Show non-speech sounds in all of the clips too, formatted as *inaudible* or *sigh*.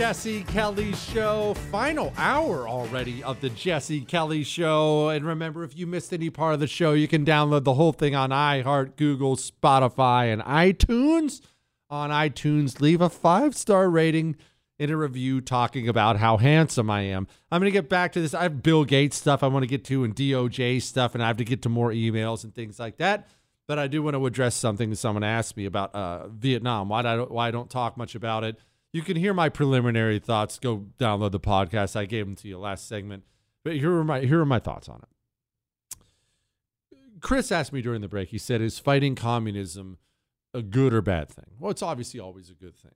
Jesse Kelly Show, final hour already of the Jesse Kelly Show. And remember, if you missed any part of the show, you can download the whole thing on iHeart, Google, Spotify, and iTunes. On iTunes, leave a five star rating in a review talking about how handsome I am. I'm going to get back to this. I have Bill Gates stuff I want to get to and DOJ stuff, and I have to get to more emails and things like that. But I do want to address something that someone asked me about uh, Vietnam. Why, I why I don't talk much about it. You can hear my preliminary thoughts. Go download the podcast. I gave them to you last segment. But here are my here are my thoughts on it. Chris asked me during the break. He said, "Is fighting communism a good or bad thing?" Well, it's obviously always a good thing.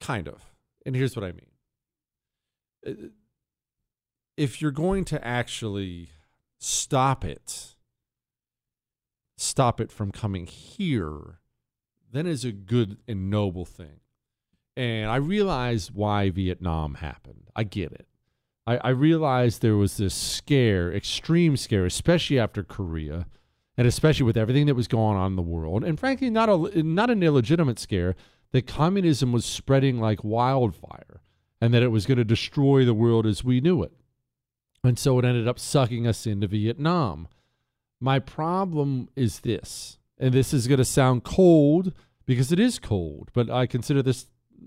Kind of. And here's what I mean. If you're going to actually stop it, stop it from coming here, then is a good and noble thing. And I realize why Vietnam happened. I get it. I, I realized there was this scare, extreme scare, especially after Korea, and especially with everything that was going on in the world. And frankly, not a not an illegitimate scare that communism was spreading like wildfire and that it was going to destroy the world as we knew it. And so it ended up sucking us into Vietnam. My problem is this, and this is going to sound cold because it is cold, but I consider this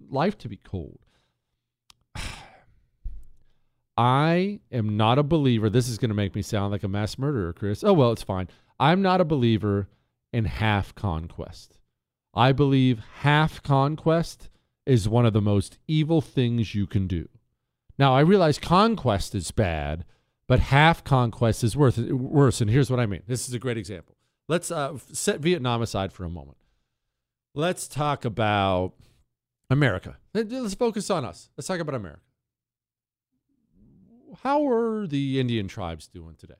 life to be cold. *sighs* I am not a believer. This is going to make me sound like a mass murderer, Chris. Oh, well, it's fine. I'm not a believer in half conquest. I believe half conquest is one of the most evil things you can do. Now, I realize conquest is bad, but half conquest is worse. And here's what I mean. This is a great example. Let's uh, set Vietnam aside for a moment. Let's talk about America. Let's focus on us. Let's talk about America. How are the Indian tribes doing today?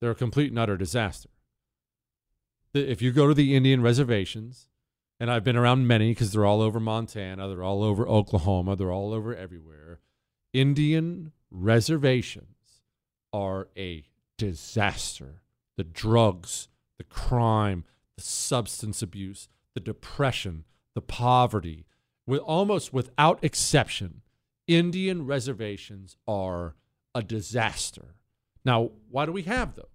They're a complete and utter disaster. If you go to the Indian reservations, and I've been around many because they're all over Montana, they're all over Oklahoma, they're all over everywhere. Indian reservations are a disaster. The drugs, the crime, the substance abuse, the depression, the poverty, with almost without exception, Indian reservations are a disaster. Now, why do we have those?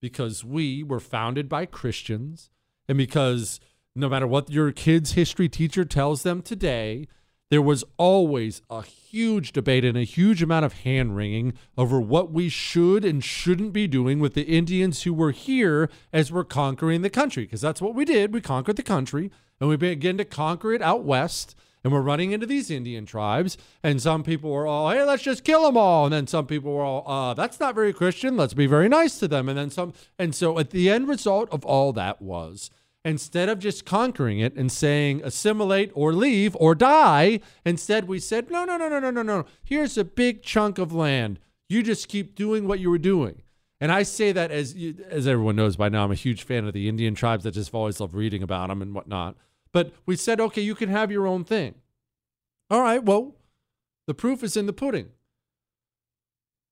Because we were founded by Christians, and because no matter what your kid's history teacher tells them today, there was always a huge debate and a huge amount of hand wringing over what we should and shouldn't be doing with the Indians who were here as we're conquering the country. Because that's what we did. We conquered the country and we began to conquer it out west. And we're running into these Indian tribes. And some people were all, hey, let's just kill them all. And then some people were all, uh, that's not very Christian. Let's be very nice to them. And then some. And so at the end result of all that was instead of just conquering it and saying assimilate or leave or die, instead we said, no, no, no, no, no, no, no. Here's a big chunk of land. You just keep doing what you were doing. And I say that as as everyone knows by now, I'm a huge fan of the Indian tribes. I just always love reading about them and whatnot. But we said, okay, you can have your own thing. All right, well, the proof is in the pudding.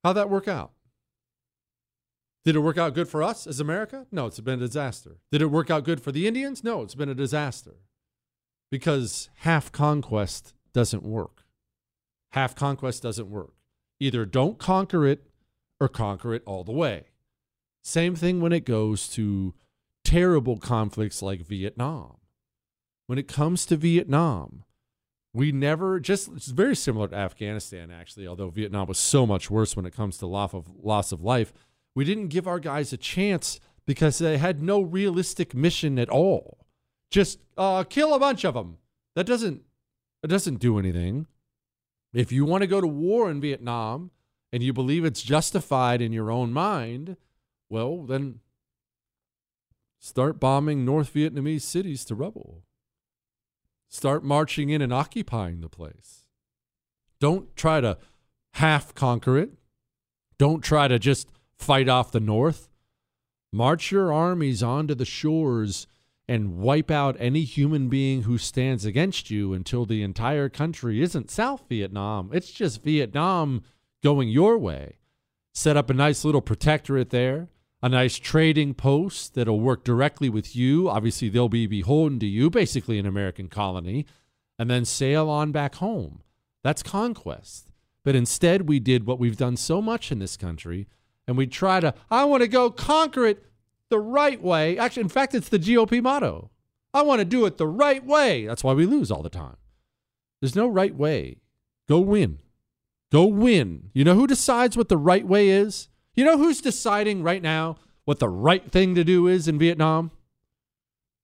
How'd that work out? Did it work out good for us as America? No, it's been a disaster. Did it work out good for the Indians? No, it's been a disaster. Because half conquest doesn't work. Half conquest doesn't work. Either don't conquer it or conquer it all the way. Same thing when it goes to terrible conflicts like Vietnam. When it comes to Vietnam, we never just it's very similar to Afghanistan actually, although Vietnam was so much worse when it comes to loss of loss of life we didn't give our guys a chance because they had no realistic mission at all. Just uh, kill a bunch of them. That doesn't it doesn't do anything. If you want to go to war in Vietnam and you believe it's justified in your own mind, well, then start bombing North Vietnamese cities to rubble. Start marching in and occupying the place. Don't try to half conquer it. Don't try to just fight off the North. March your armies onto the shores and wipe out any human being who stands against you until the entire country isn't South Vietnam. It's just Vietnam going your way. Set up a nice little protectorate there, a nice trading post that'll work directly with you. Obviously, they'll be beholden to you, basically an American colony, and then sail on back home. That's conquest. But instead, we did what we've done so much in this country and we try to, I want to go conquer it the right way. Actually, in fact, it's the GOP motto. I want to do it the right way. That's why we lose all the time. There's no right way. Go win. Go win. You know who decides what the right way is? You know who's deciding right now what the right thing to do is in Vietnam?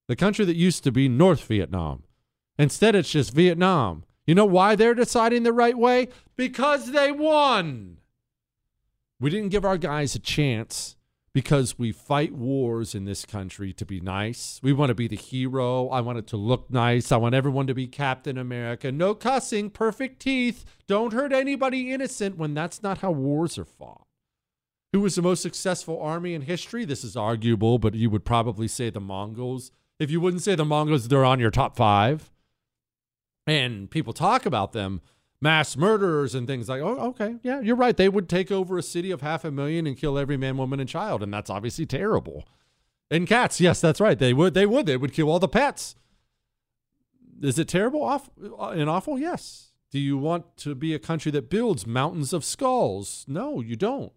The country that used to be North Vietnam. Instead, it's just Vietnam. You know why they're deciding the right way? Because they won. We didn't give our guys a chance because we fight wars in this country to be nice. We want to be the hero. I want it to look nice. I want everyone to be Captain America. No cussing, perfect teeth. Don't hurt anybody innocent when that's not how wars are fought. Who was the most successful army in history? This is arguable, but you would probably say the Mongols. If you wouldn't say the Mongols, they're on your top five. And people talk about them mass murderers and things like, oh, okay, yeah, you're right. They would take over a city of half a million and kill every man, woman, and child, and that's obviously terrible. And cats, yes, that's right. They would, they would, they would kill all the pets. Is it terrible off, uh, and awful? Yes. Do you want to be a country that builds mountains of skulls? No, you don't.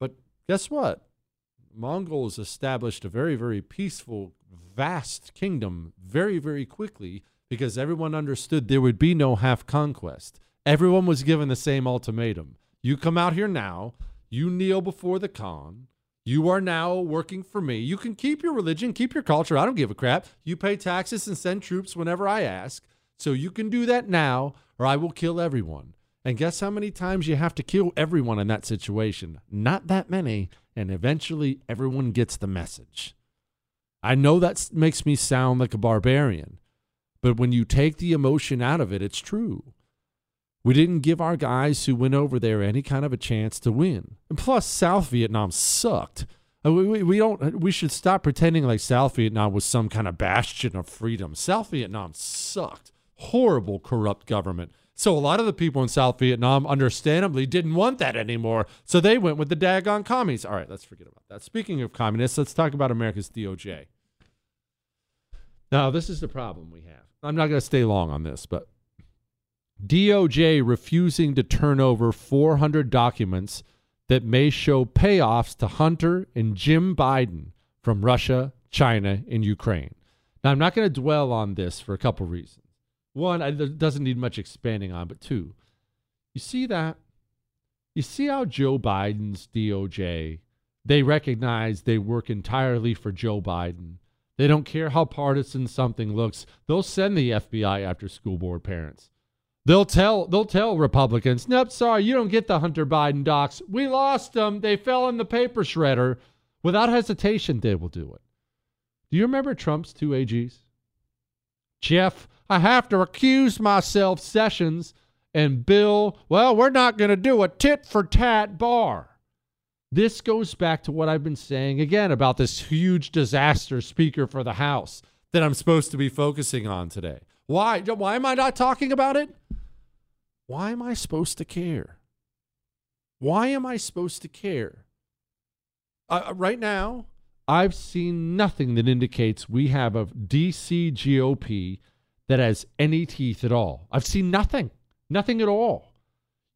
But guess what? Mongols established a very, very peaceful, vast kingdom very, very quickly because everyone understood there would be no half conquest. Everyone was given the same ultimatum. You come out here now, you kneel before the Khan. You are now working for me. You can keep your religion, keep your culture. I don't give a crap. You pay taxes and send troops whenever I ask. So you can do that now, or I will kill everyone. And guess how many times you have to kill everyone in that situation? Not that many. And eventually, everyone gets the message. I know that makes me sound like a barbarian, but when you take the emotion out of it, it's true. We didn't give our guys who went over there any kind of a chance to win. And plus, South Vietnam sucked. Uh, we, we, we, don't. We should stop pretending like South Vietnam was some kind of bastion of freedom. South Vietnam sucked. Horrible, corrupt government. So a lot of the people in South Vietnam, understandably, didn't want that anymore. So they went with the daggone commies. All right, let's forget about that. Speaking of communists, let's talk about America's DOJ. Now, this is the problem we have. I'm not going to stay long on this, but DOJ refusing to turn over 400 documents that may show payoffs to Hunter and Jim Biden from Russia, China, and Ukraine. Now, I'm not going to dwell on this for a couple reasons. One, it doesn't need much expanding on, but two, you see that? You see how Joe Biden's DOJ, they recognize they work entirely for Joe Biden. They don't care how partisan something looks. They'll send the FBI after school board parents. They'll tell they'll tell Republicans, "Nope, sorry, you don't get the Hunter Biden docs. We lost them. They fell in the paper shredder." Without hesitation, they will do it. Do you remember Trump's two AGs? Jeff, I have to recuse myself, Sessions. And Bill, well, we're not going to do a tit for tat Barr. This goes back to what I've been saying again about this huge disaster speaker for the House that I'm supposed to be focusing on today. Why? Why am I not talking about it? Why am I supposed to care? Why am I supposed to care? Uh, right now, I've seen nothing that indicates we have a DC GOP that has any teeth at all. I've seen nothing, nothing at all.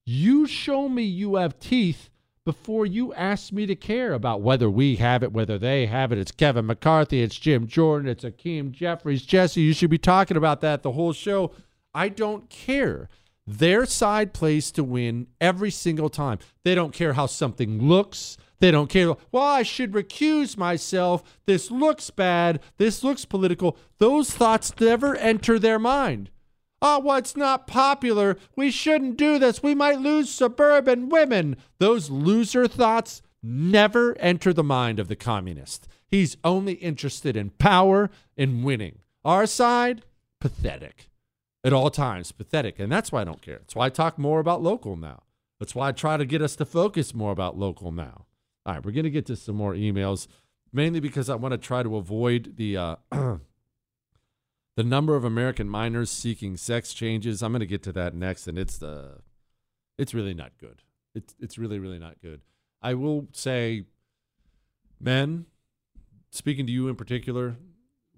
You show me you have teeth before you ask me to care about whether we have it, whether they have it. It's Kevin McCarthy, it's Jim Jordan, it's Hakeem Jeffries. Jesse, you should be talking about that the whole show. I don't care. Their side plays to win every single time. They don't care how something looks. They don't care. Well, I should recuse myself. This looks bad. This looks political. Those thoughts never enter their mind. Oh, it's not popular. We shouldn't do this. We might lose suburban women. Those loser thoughts never enter the mind of the communist. He's only interested in power and winning. Our side, pathetic. At all times, pathetic. And that's why I don't care. That's why I talk more about local now. That's why I try to get us to focus more about local now. All right, we're going to get to some more emails, mainly because I want to try to avoid the uh, *clears throat* the number of American minors seeking sex changes. I'm going to get to that next, and it's the it's really not good. It's it's really really not good. I will say, men, speaking to you in particular,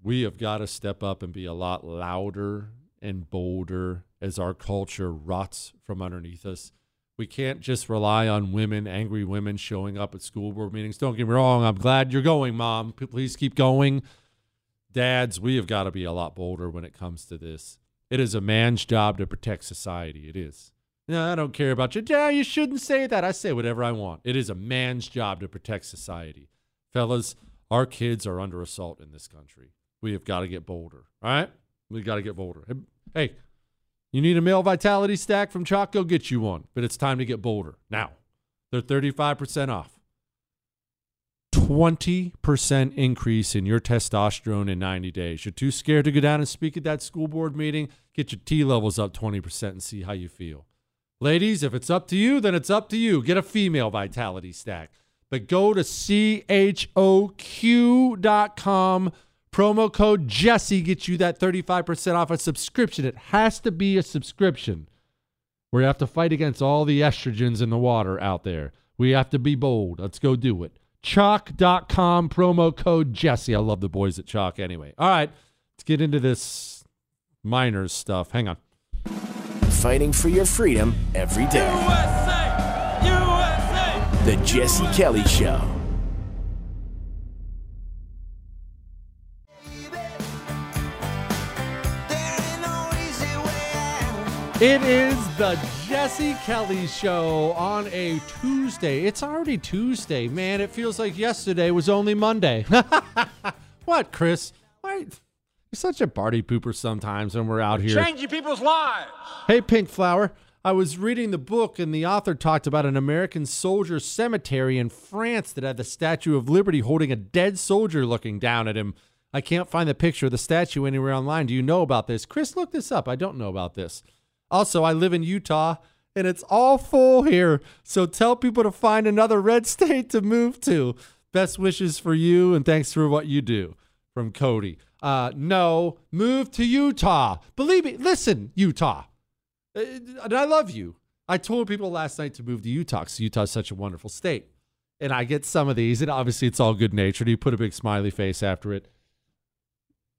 we have got to step up and be a lot louder and bolder as our culture rots from underneath us. We can't just rely on women, angry women showing up at school board meetings. Don't get me wrong. I'm glad you're going, mom. Please keep going. Dads, we have got to be a lot bolder when it comes to this. It is a man's job to protect society. It is. No, I don't care about you. Yeah, you shouldn't say that. I say whatever I want. It is a man's job to protect society. Fellas, our kids are under assault in this country. We have got to get bolder. All right? We got to get bolder. Hey, you need a male vitality stack from Choq? Go get you one. But it's time to get bolder. Now, they're 35% off. 20% increase in your testosterone in 90 days. You're too scared to go down and speak at that school board meeting? Get your T levels up 20% and see how you feel. Ladies, if it's up to you, then it's up to you. Get a female vitality stack. But go to choq.com Promo code Jesse gets you that 35% off a subscription. It has to be a subscription. We have to fight against all the estrogens in the water out there. We have to be bold. Let's go do it. Choq.com, promo code Jesse. I love the boys at Choq anyway. All right, let's get into this minors stuff. Hang on. Fighting for your freedom every day. USA! USA! The Jesse Kelly Show. It is the Jesse Kelly Show on a Tuesday. It's already Tuesday, man. It feels like yesterday was only Monday. *laughs* what, Chris? Why? You're such a party pooper sometimes when we're out here. Changing people's lives. Hey, Pink Flower. I was reading the book, and the author talked about an American soldier cemetery in France that had the Statue of Liberty holding a dead soldier looking down at him. I can't find the picture of the statue anywhere online. Do you know about this? Chris, look this up. I don't know about this. Also, I live in Utah and it's all full here. So tell people to find another red *laughs* state to move to. Best wishes for you and thanks for what you do. From Cody. Uh, no, move to Utah. Believe me, listen, Utah. Uh, and I love you. I told people last night to move to Utah because Utah is such a wonderful state. And I get some of these, and obviously it's all good natured. You put a big smiley face after it.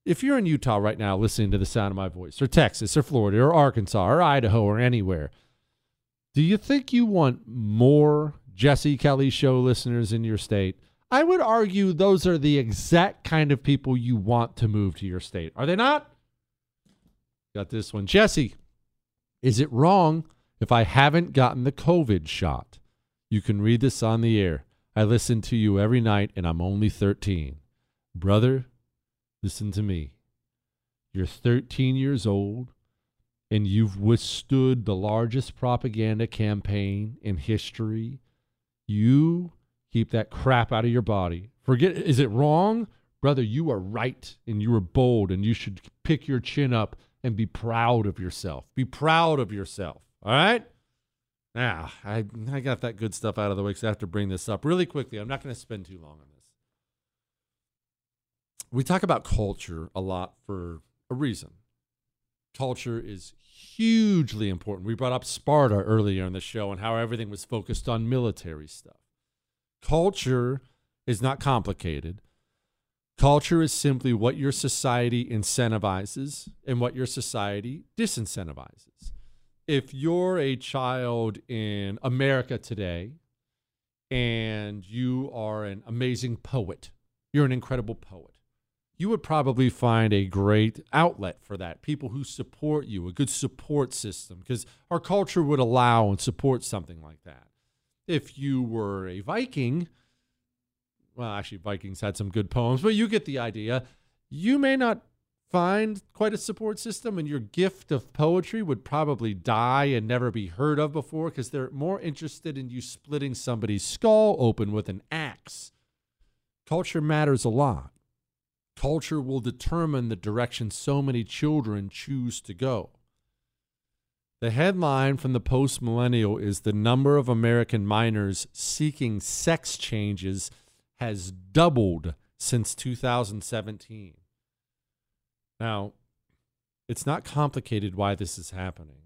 If you're in Utah right now listening to the sound of my voice, or Texas, or Florida, or Arkansas, or Idaho, or anywhere, do you think you want more Jesse Kelly show listeners in your state? I would argue those are the exact kind of people you want to move to your state. Are they not? Got this one. Jesse, is it wrong if I haven't gotten the COVID shot? You can read this on the air. I listen to you every night and I'm only 13. Brother, listen to me. You're 13 years old and you've withstood the largest propaganda campaign in history. You keep that crap out of your body. Forget, is it wrong? Brother, you are right and you are bold and you should pick your chin up and be proud of yourself. Be proud of yourself. All right? Now, I, I got that good stuff out of the way because I have to bring this up really quickly. I'm not going to spend too long on this. We talk about culture a lot for a reason. Culture is hugely important. We brought up Sparta earlier in the show and how everything was focused on military stuff. Culture is not complicated. Culture is simply what your society incentivizes and what your society disincentivizes. If you're a child in America today and you are an amazing poet, you're an incredible poet you would probably find a great outlet for that. People who support you, a good support system, because our culture would allow and support something like that. If you were a Viking, well, actually, Vikings had some good poems, but you get the idea. You may not find quite a support system, and your gift of poetry would probably die and never be heard of before because they're more interested in you splitting somebody's skull open with an axe. Culture matters a lot. Culture will determine the direction so many children choose to go. The headline from the post millennial is the number of American minors seeking sex changes has doubled since 2017. Now, it's not complicated why this is happening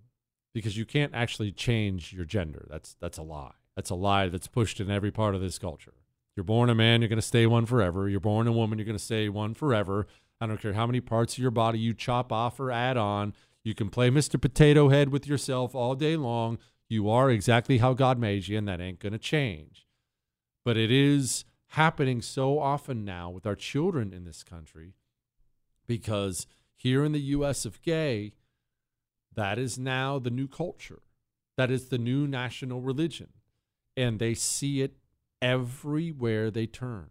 because you can't actually change your gender. That's that's a lie. That's a lie that's pushed in every part of this culture. You're born a man, you're going to stay one forever. You're born a woman, you're going to stay one forever. I don't care how many parts of your body you chop off or add on. You can play Mr. Potato Head with yourself all day long. You are exactly how God made you, and that ain't going to change. But it is happening so often now with our children in this country because here in the U.S. of gay, that is now the new culture. That is the new national religion. And they see it everywhere they turn.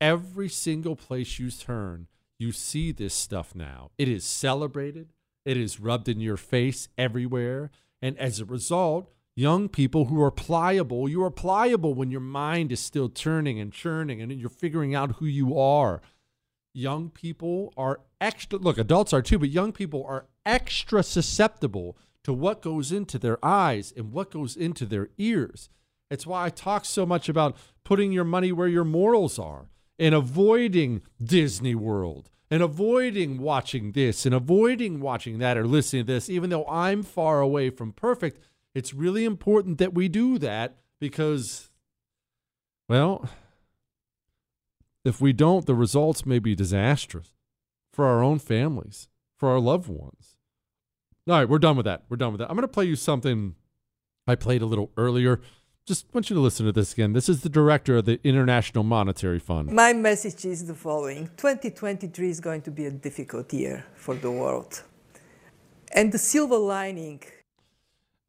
Every single place you turn, you see this stuff now. It is celebrated, it is rubbed in your face everywhere. And as a result, young people who are pliable, you are pliable when your mind is still turning and churning and you're figuring out who you are. Young people are extra, look, adults are too, but young people are extra susceptible to what goes into their eyes and what goes into their ears. It's why I talk so much about putting your money where your morals are and avoiding Disney World and avoiding watching this and avoiding watching that or listening to this, even though I'm far away from perfect. It's really important that we do that because, well, if we don't, the results may be disastrous for our own families, for our loved ones. All right, we're done with that. We're done with that. I'm going to play you something I played a little earlier just want you to listen to this again. This is the director of the International Monetary Fund. My message is the following 2023 is going to be a difficult year for the world. And the silver lining.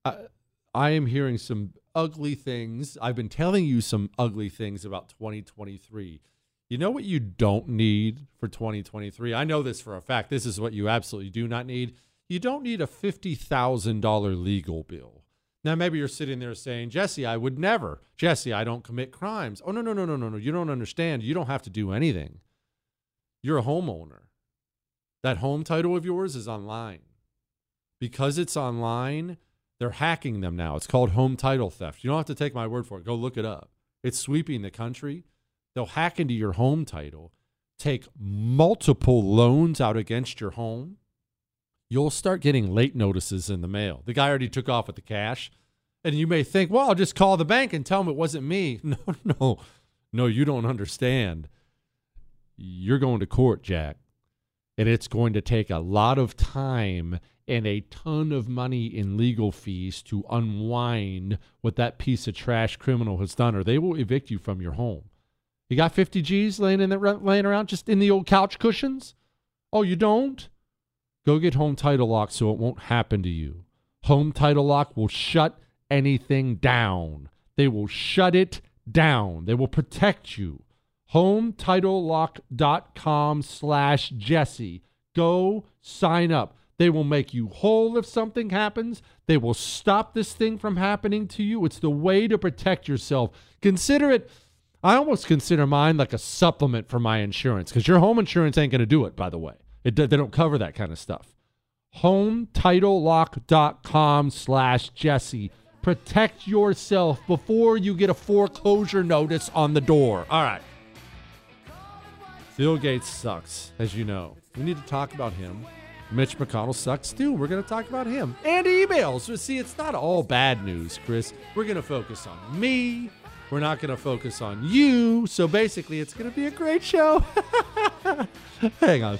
I, I am hearing some ugly things. I've been telling you some ugly things about 2023. You know what you don't need for 2023? I know this for a fact. This is what you absolutely do not need. You don't need a $50,000 legal bill. Now, maybe you're sitting there saying, Jesse, I would never. Jesse, I don't commit crimes. Oh, no, no, no, no, no, no. You don't understand. You don't have to do anything. You're a homeowner. That home title of yours is online. Because it's online, they're hacking them now. It's called home title theft. You don't have to take my word for it. Go look it up. It's sweeping the country. They'll hack into your home title, take multiple loans out against your home, you'll start getting late notices in the mail. The guy already took off with the cash. And you may think, well, I'll just call the bank and tell them it wasn't me. *laughs* No, no, no, you don't understand. You're going to court, Jack. And it's going to take a lot of time and a ton of money in legal fees to unwind what that piece of trash criminal has done, or they will evict you from your home. You got 50 G's laying in the, laying around just in the old couch cushions? Oh, you don't? Go get Home Title Lock so it won't happen to you. Home Title Lock will shut anything down. They will shut it down. They will protect you. HomeTitleLock.com slash Jesse. Go sign up. They will make you whole if something happens. They will stop this thing from happening to you. It's the way to protect yourself. Consider it, I almost consider mine like a supplement for my insurance because your home insurance ain't going to do it, by the way. It, they don't cover that kind of stuff. HomeTitleLock.com slash Jesse. Protect yourself before you get a foreclosure notice on the door. All right. Bill Gates sucks, as you know. We need to talk about him. Mitch McConnell sucks too. We're going to talk about him and emails. See, it's not all bad news, Chris. We're going to focus on me. We're not going to focus on you. So basically, it's going to be a great show. *laughs* Hang on.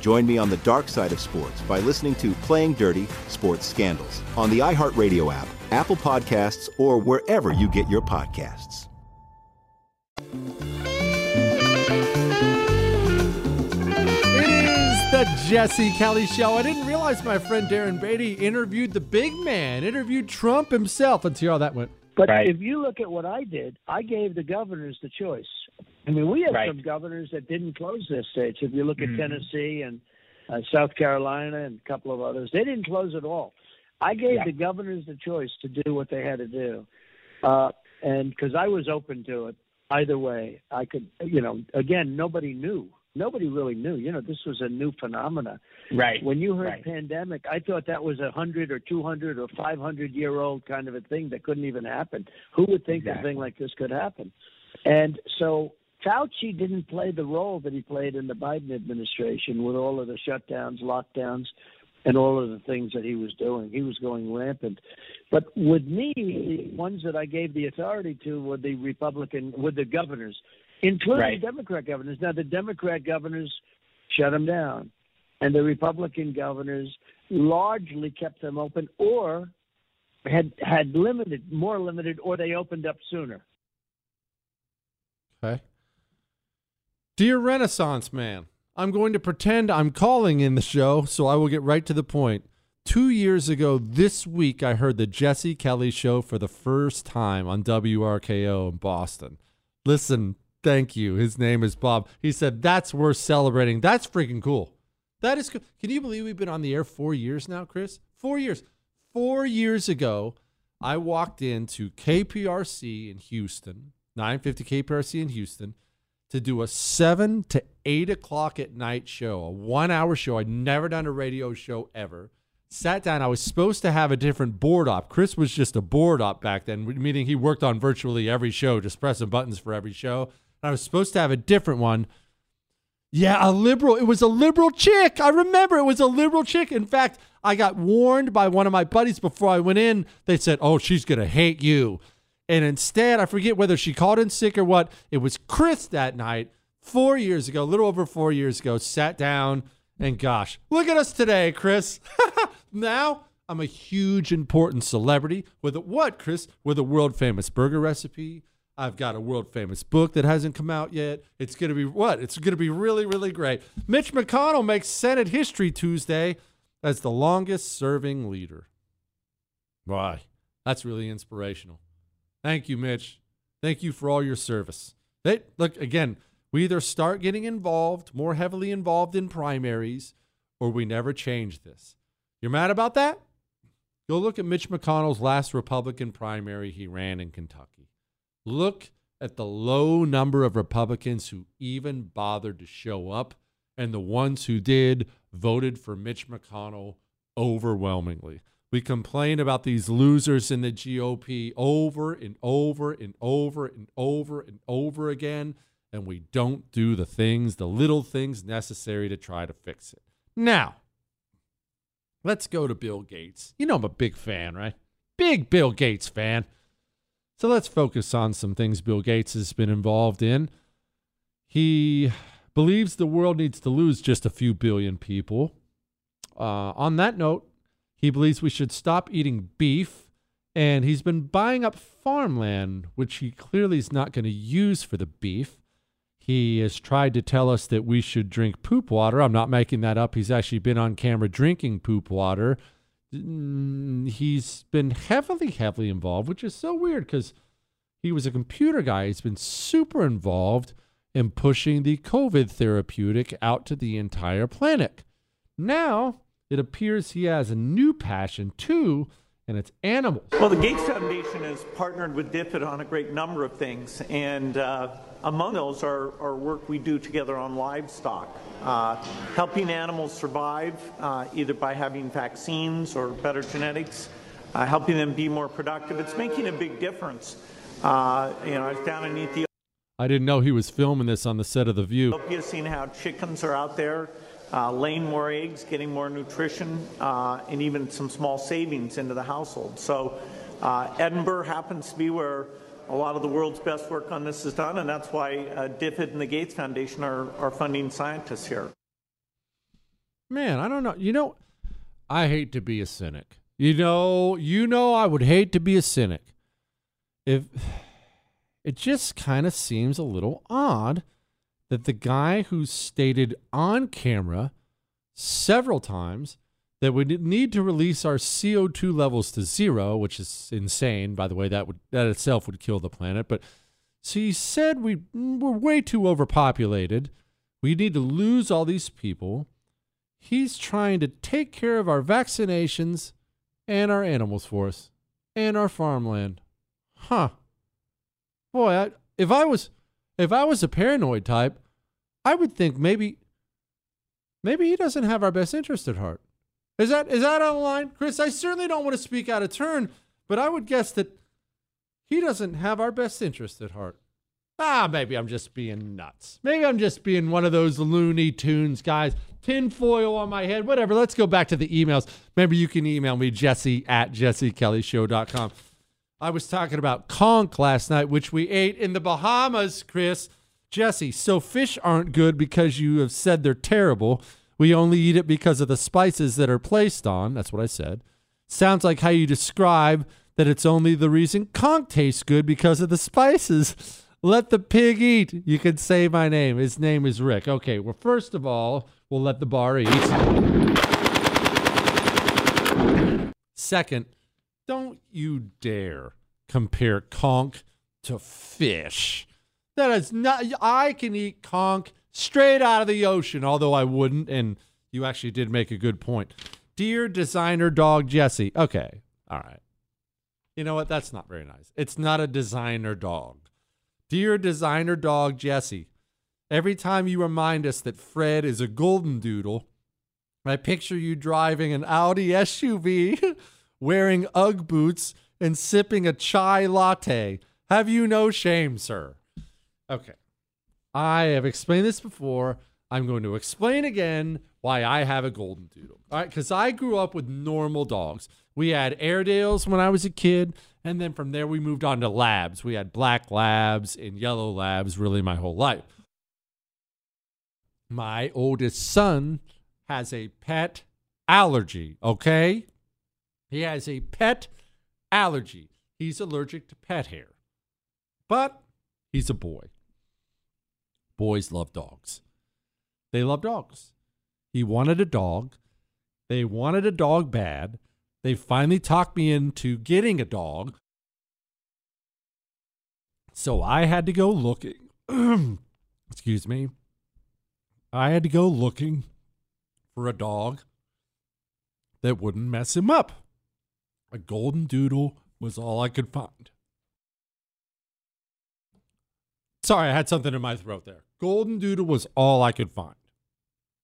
Join me on the dark side of sports by listening to Playing Dirty Sports Scandals on the iHeartRadio app, Apple Podcasts, or wherever you get your podcasts. It is the Jesse Kelly Show. I didn't realize my friend Darren Beattie interviewed the big man, interviewed Trump himself. Let's hear how that went. But right. if you look at what I did, I gave the governors the choice. I mean, we have right. some governors that didn't close their states. If you look at mm-hmm. Tennessee and uh, South Carolina and a couple of others, they didn't close at all. I gave yeah. the governors the choice to do what they had to do, uh, and because I was open to it either way, I could. You know, again, nobody knew nobody really knew. You know, this was a new phenomena. Right. When you heard right. pandemic, I thought that was a hundred or two hundred or five hundred year old kind of a thing that couldn't even happen. Who would think Exactly. a thing like this could happen? And so Fauci didn't play the role that he played in the Biden administration with all of the shutdowns, lockdowns, and all of the things that he was doing. He was going rampant. But with me, the ones that I gave the authority to were the Republican, were the governors, including Right. Democrat governors. Now, the Democrat governors shut them down, and the Republican governors largely kept them open or had had limited, more limited, or they opened up sooner. Okay. Dear Renaissance Man, I'm going to pretend I'm calling in the show, so I will get right to the point. Two years ago this week, I heard the Jesse Kelly show for the first time on WRKO in Boston. Listen, thank you. His name is Bob. He said, That's worth celebrating. That's freaking cool. That is cool. Can you believe we've been on the air four years now, Chris? Four years. Four years ago, I walked into KPRC in Houston, 950 KPRC in Houston, to do a seven to eight o'clock at night show, a one hour show. I'd never done a radio show ever. Sat down. I was supposed to have a different board op. Chris was just a board op back then, meaning he worked on virtually every show, just pressing buttons for every show. And I was supposed to have a different one. Yeah, a liberal. It was a liberal chick. I remember it was a liberal chick. In fact, I got warned by one of my buddies before I went in. They said, "Oh, she's going to hate you." And instead, I forget whether she called in sick or what. It was Chris that night, 4 years ago, a little over 4 years ago, sat down and gosh, look at us today, Chris. *laughs* now, I'm a huge important celebrity with a what, Chris? With a world famous burger recipe. I've got a world famous book that hasn't come out yet. It's going to be what? It's going to be really, really great. Mitch McConnell makes Senate history Tuesday as the longest serving leader. Why? That's really inspirational. Thank you, Mitch. Thank you for all your service. They, look, again, we either start getting involved, more heavily involved in primaries, or we never change this. You're mad about that? Go look at Mitch McConnell's last Republican primary he ran in Kentucky. Look at the low number of Republicans who even bothered to show up, and the ones who did voted for Mitch McConnell overwhelmingly. We complain about these losers in the GOP over and over and over and over and over again, and we don't do the things, the little things necessary to try to fix it. Now, let's go to Bill Gates. You know I'm a big fan, right? Big Bill Gates fan. So let's focus on some things Bill Gates has been involved in. He believes the world needs to lose just a few billion people. Uh, on that note, he believes we should stop eating beef, and he's been buying up farmland, which he clearly is not going to use for the beef. He has tried to tell us that we should drink poop water. I'm not making that up. He's actually been on camera drinking poop water. Mm, He's been heavily, heavily involved, which is so weird because he was a computer guy. He's been super involved in pushing the COVID therapeutic out to the entire planet. Now, it appears he has a new passion too, and it's animals. Well, the Gates Foundation has partnered with DFID on a great number of things, and uh, among those are, are work we do together on livestock, uh, helping animals survive uh, either by having vaccines or better genetics, uh, helping them be more productive. It's making a big difference. Uh, you know, I was down in Ethiopia. I didn't know he was filming this on the set of The View. Ethiopia, seeing how chickens are out there uh, laying more eggs, getting more nutrition, uh, and even some small savings into the household. So, uh, Edinburgh happens to be where a lot of the world's best work on this is done, and that's why uh, DFID and the Gates Foundation are, are funding scientists here. Man, I don't know. You know, I hate to be a cynic. You know, you know I would hate to be a cynic. If *sighs* it just kind of seems a little odd that the guy who stated on camera several times that we need to release our CO2 levels to zero, which is insane, by the way, that would that itself would kill the planet, but so he said we we're way too overpopulated. We need to lose all these people. He's trying to take care of our vaccinations and our animals for us and our farmland. Huh. Boy, I, if I was if I was a paranoid type, I would think maybe maybe he doesn't have our best interest at heart. Is that is that on the line, Chris? I certainly don't want to speak out of turn, but I would guess that he doesn't have our best interest at heart. Ah, maybe I'm just being nuts. Maybe I'm just being one of those Looney Tunes guys. Tinfoil on my head, whatever. Let's go back to the emails. Remember, you can email me, jesse at jessekellyshow.com. I was talking about conch last night, which we ate in the Bahamas, Chris. Jesse, so fish aren't good because you have said they're terrible. We only eat it because of the spices that are placed on. That's what I said. Sounds like how you describe that it's only the reason conch tastes good because of the spices. *laughs* Let the pig eat. You can say my name. His name is Rick. Okay, well, first of all, we'll let the bar eat. Second, don't you dare compare conch to fish. That is not, I can eat conch straight out of the ocean, although I wouldn't. And you actually did make a good point. Dear designer dog Jesse. Okay, all right. You know what? That's not very nice. It's not a designer dog. Dear designer dog Jesse, every time you remind us that Fred is a golden doodle, I picture you driving an Audi SUV, *laughs* wearing Ugg boots, and sipping a chai latte. Have you no shame, sir? Okay. I have explained this before. I'm going to explain again why I have a golden doodle. All right, because I grew up with normal dogs. We had Airedales when I was a kid, and then from there we moved on to labs. We had black labs and yellow labs really my whole life. My oldest son has a pet allergy, okay? He has a pet allergy. He's allergic to pet hair. But he's a boy. Boys love dogs. They love dogs. He wanted a dog. They wanted a dog bad. They finally talked me into getting a dog. So I had to go looking. *clears throat* Excuse me. I had to go looking for a dog that wouldn't mess him up. A golden doodle was all I could find. Sorry, I had something in my throat there. Golden doodle was all I could find.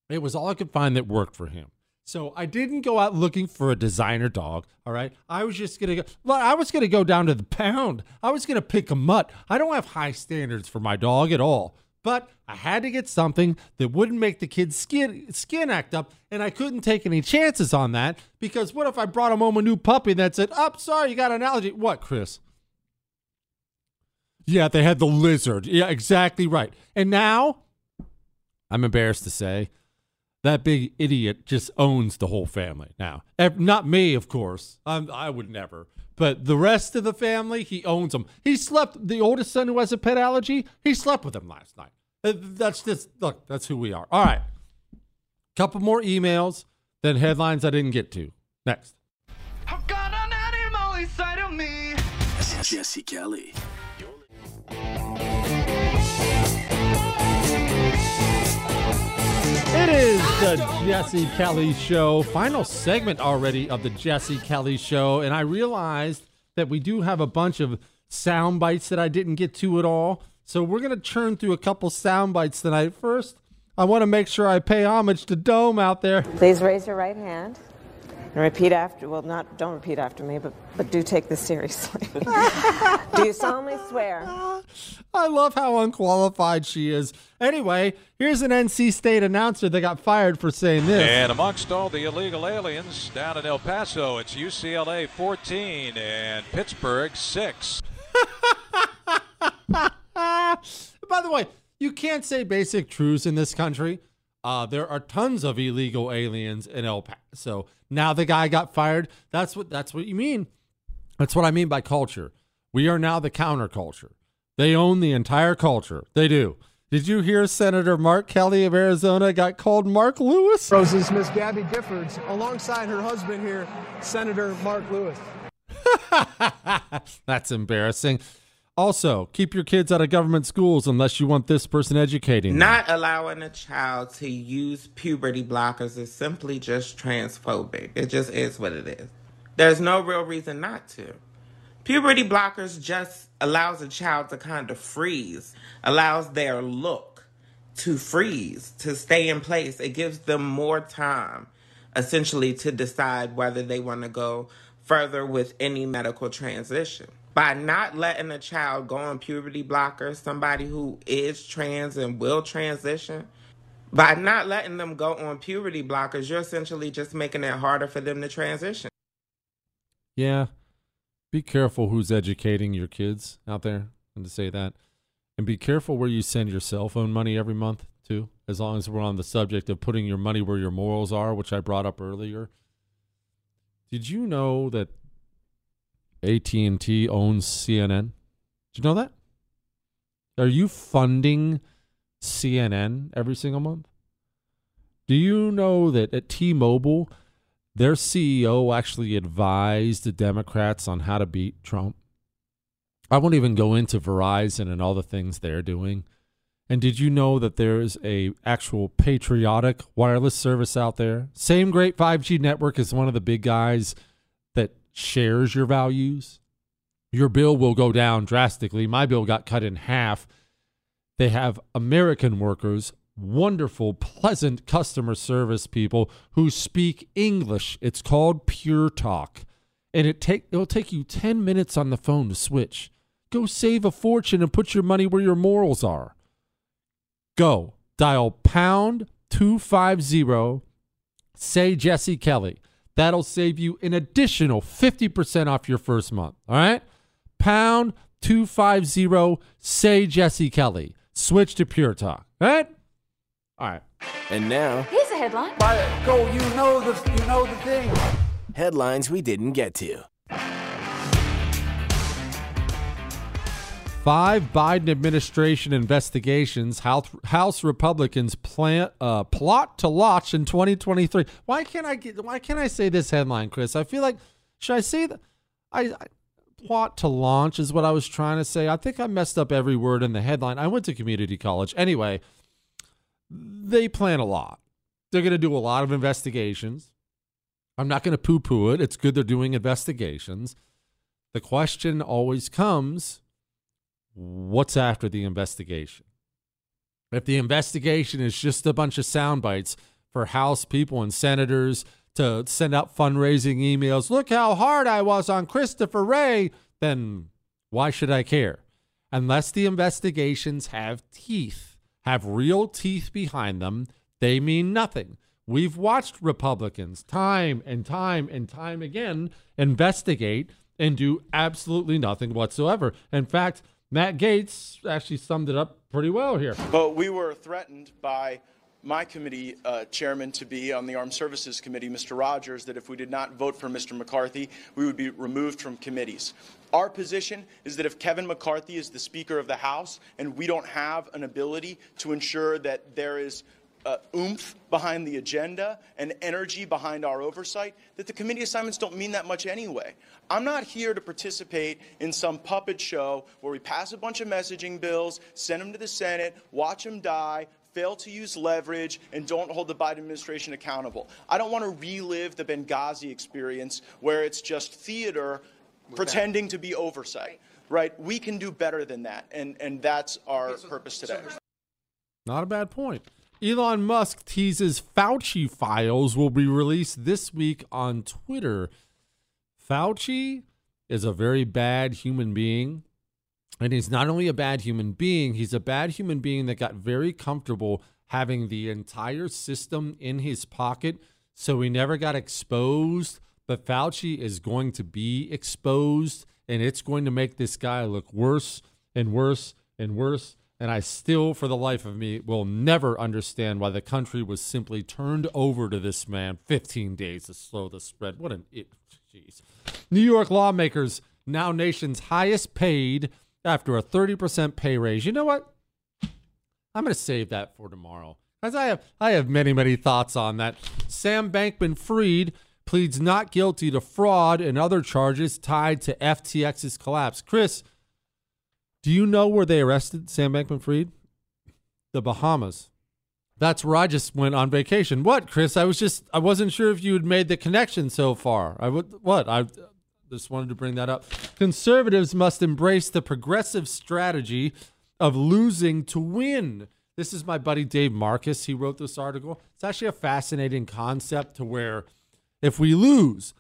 It was all I could find that worked for him. So I didn't go out looking for a designer dog. All right. I was just to go, I was to go down to the pound. I was to pick a mutt. I don't have high standards for my dog at all. But I had to get something that wouldn't make the kid's skin skin act up, and I couldn't take any chances on that because what if I brought him home a new puppy that said, "Oh, sorry, you got an allergy." What, Chris? Yeah, they had the lizard. Yeah, exactly right. And now, I'm embarrassed to say, that big idiot just owns the whole family now. Not me, of course. I'm, I would never. But the rest of the family, he owns them. He slept, the oldest son who has a pet allergy, he slept with him last night. Uh, that's just, look, that's who we are. All right. Couple more emails, then headlines I didn't get to. Next. Jesse Kelly. It is the Jesse Kelly Show, final segment already of the Jesse Kelly Show. And I realized that we do have a bunch of sound bites that I didn't get to at all. So we're going to churn through a couple sound bites tonight. First, I want to make sure I pay homage to Dome out there. Please raise your right hand and repeat after. Well, not don't repeat after me, but but do take this seriously. *laughs* do you solemnly swear? *laughs* I love how unqualified she is. Anyway, here's an NC State announcer that got fired for saying this. And amongst all the illegal aliens down in El Paso, it's UCLA 14 and Pittsburgh 6. *laughs* By the way, you can't say basic truths in this country. Uh, there are tons of illegal aliens in El Paso. Now the guy got fired. That's what that's what you mean. That's what I mean by culture. We are now the counterculture. They own the entire culture. They do. Did you hear Senator Mark Kelly of Arizona got called Mark Lewis? Roses Miss Gabby Giffords alongside her husband here, Senator Mark Lewis. *laughs* That's embarrassing. Also, keep your kids out of government schools unless you want this person educating. Not allowing a child to use puberty blockers is simply just transphobic. It just is what it is. There's no real reason not to. Puberty blockers just allows a child to kind of freeze, allows their look to freeze, to stay in place. It gives them more time, essentially, to decide whether they want to go further with any medical transition. By not letting a child go on puberty blockers, somebody who is trans and will transition, by not letting them go on puberty blockers, you're essentially just making it harder for them to transition. Yeah. Be careful who's educating your kids out there and to say that. And be careful where you send your cell phone money every month, too, as long as we're on the subject of putting your money where your morals are, which I brought up earlier. Did you know that AT&T owns CNN? Did you know that? Are you funding CNN every single month? Do you know that at T-Mobile their CEO actually advised the Democrats on how to beat Trump? I won't even go into Verizon and all the things they're doing. And did you know that there's a actual patriotic wireless service out there? Same great 5G network as one of the big guys shares your values. Your bill will go down drastically. My bill got cut in half. They have American workers, wonderful, pleasant customer service people who speak English. It's called Pure Talk. And it take it'll take you 10 minutes on the phone to switch. Go save a fortune and put your money where your morals are. Go dial pound 250, say Jesse Kelly. That'll save you an additional 50% off your first month. All right? Pound 250, say Jesse Kelly. Switch to Pure Talk. All right? All right. And now, Here's a headline. go, you know the you know the thing. headlines we didn't get to. Five Biden administration investigations. House, House Republicans plan uh, plot to launch in 2023. Why can't I get? Why can't I say this headline, Chris? I feel like should I say that? I, I plot to launch is what I was trying to say. I think I messed up every word in the headline. I went to community college anyway. They plan a lot. They're going to do a lot of investigations. I'm not going to poo-poo it. It's good they're doing investigations. The question always comes what's after the investigation? If the investigation is just a bunch of sound bites for House people and senators to send out fundraising emails, look how hard I was on Christopher Wray, then why should I care? Unless the investigations have teeth, have real teeth behind them, they mean nothing. We've watched Republicans time and time and time again investigate and do absolutely nothing whatsoever. In fact, Matt Gaetz actually summed it up pretty well here. But we were threatened by my committee uh, chairman to be on the Armed Services Committee, Mr. Rogers, that if we did not vote for Mr. McCarthy, we would be removed from committees. Our position is that if Kevin McCarthy is the Speaker of the House and we don't have an ability to ensure that there is uh, oomph behind the agenda and energy behind our oversight, that the committee assignments don't mean that much anyway. I'm not here to participate in some puppet show where we pass a bunch of messaging bills, send them to the Senate, watch them die, fail to use leverage, and don't hold the Biden administration accountable. I don't want to relive the Benghazi experience where it's just theater pretending to be oversight. Right? We can do better than that, and, and that's our purpose today. Not a bad point. Elon Musk teases Fauci files will be released this week on Twitter. Fauci is a very bad human being. And he's not only a bad human being, he's a bad human being that got very comfortable having the entire system in his pocket. So he never got exposed. But Fauci is going to be exposed, and it's going to make this guy look worse and worse and worse. And I still, for the life of me, will never understand why the country was simply turned over to this man 15 days to slow the spread. What an it. Jeez. New York lawmakers, now nation's highest paid after a 30% pay raise. You know what? I'm going to save that for tomorrow. As I have, I have many, many thoughts on that. Sam Bankman Fried pleads not guilty to fraud and other charges tied to FTX's collapse. Chris, do you know where they arrested Sam Bankman Fried? The Bahamas. That's where I just went on vacation. What, Chris? I was just I wasn't sure if you had made the connection so far. I would what? I just wanted to bring that up. Conservatives must embrace the progressive strategy of losing to win. This is my buddy Dave Marcus. He wrote this article. It's actually a fascinating concept to where if we lose,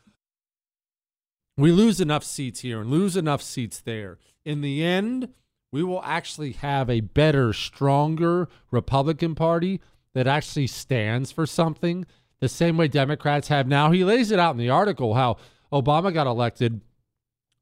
we lose enough seats here and lose enough seats there. In the end, we will actually have a better, stronger Republican Party that actually stands for something the same way Democrats have now. He lays it out in the article how Obama got elected.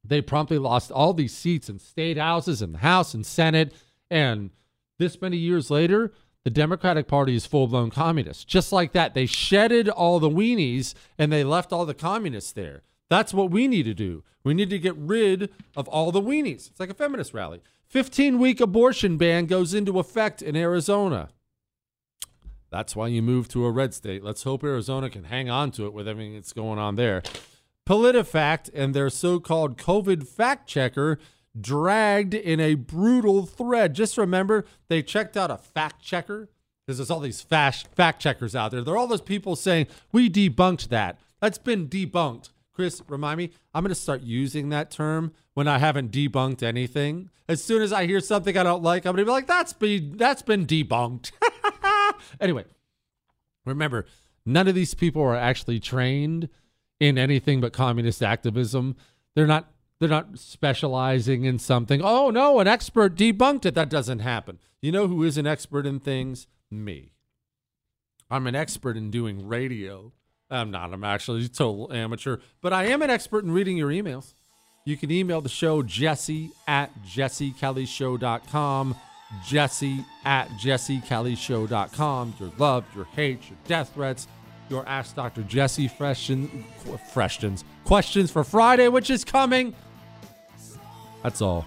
They promptly lost all these seats in state houses and the House and Senate. And this many years later, the Democratic Party is full blown communist. Just like that, they shedded all the weenies and they left all the communists there. That's what we need to do. We need to get rid of all the weenies. It's like a feminist rally. 15 week abortion ban goes into effect in Arizona. That's why you move to a red state. Let's hope Arizona can hang on to it with everything that's going on there. PolitiFact and their so called COVID fact checker dragged in a brutal thread. Just remember, they checked out a fact checker because there's all these fact, fact checkers out there. Are all those people saying, we debunked that. That's been debunked. Chris, remind me, I'm going to start using that term when I haven't debunked anything. As soon as I hear something I don't like, I'm going to be like, that's been, that's been debunked. *laughs* anyway, remember, none of these people are actually trained in anything but communist activism. They're not they're not specializing in something. Oh no, an expert debunked it. That doesn't happen. You know who is an expert in things? Me. I'm an expert in doing radio. I'm not. I'm actually a total amateur, but I am an expert in reading your emails. You can email the show jesse at jessekellyshow.com. Jesse at jessekellyshow.com. Your love, your hate, your death threats, your Ask Dr. Jesse freshen, questions, questions for Friday, which is coming. That's all.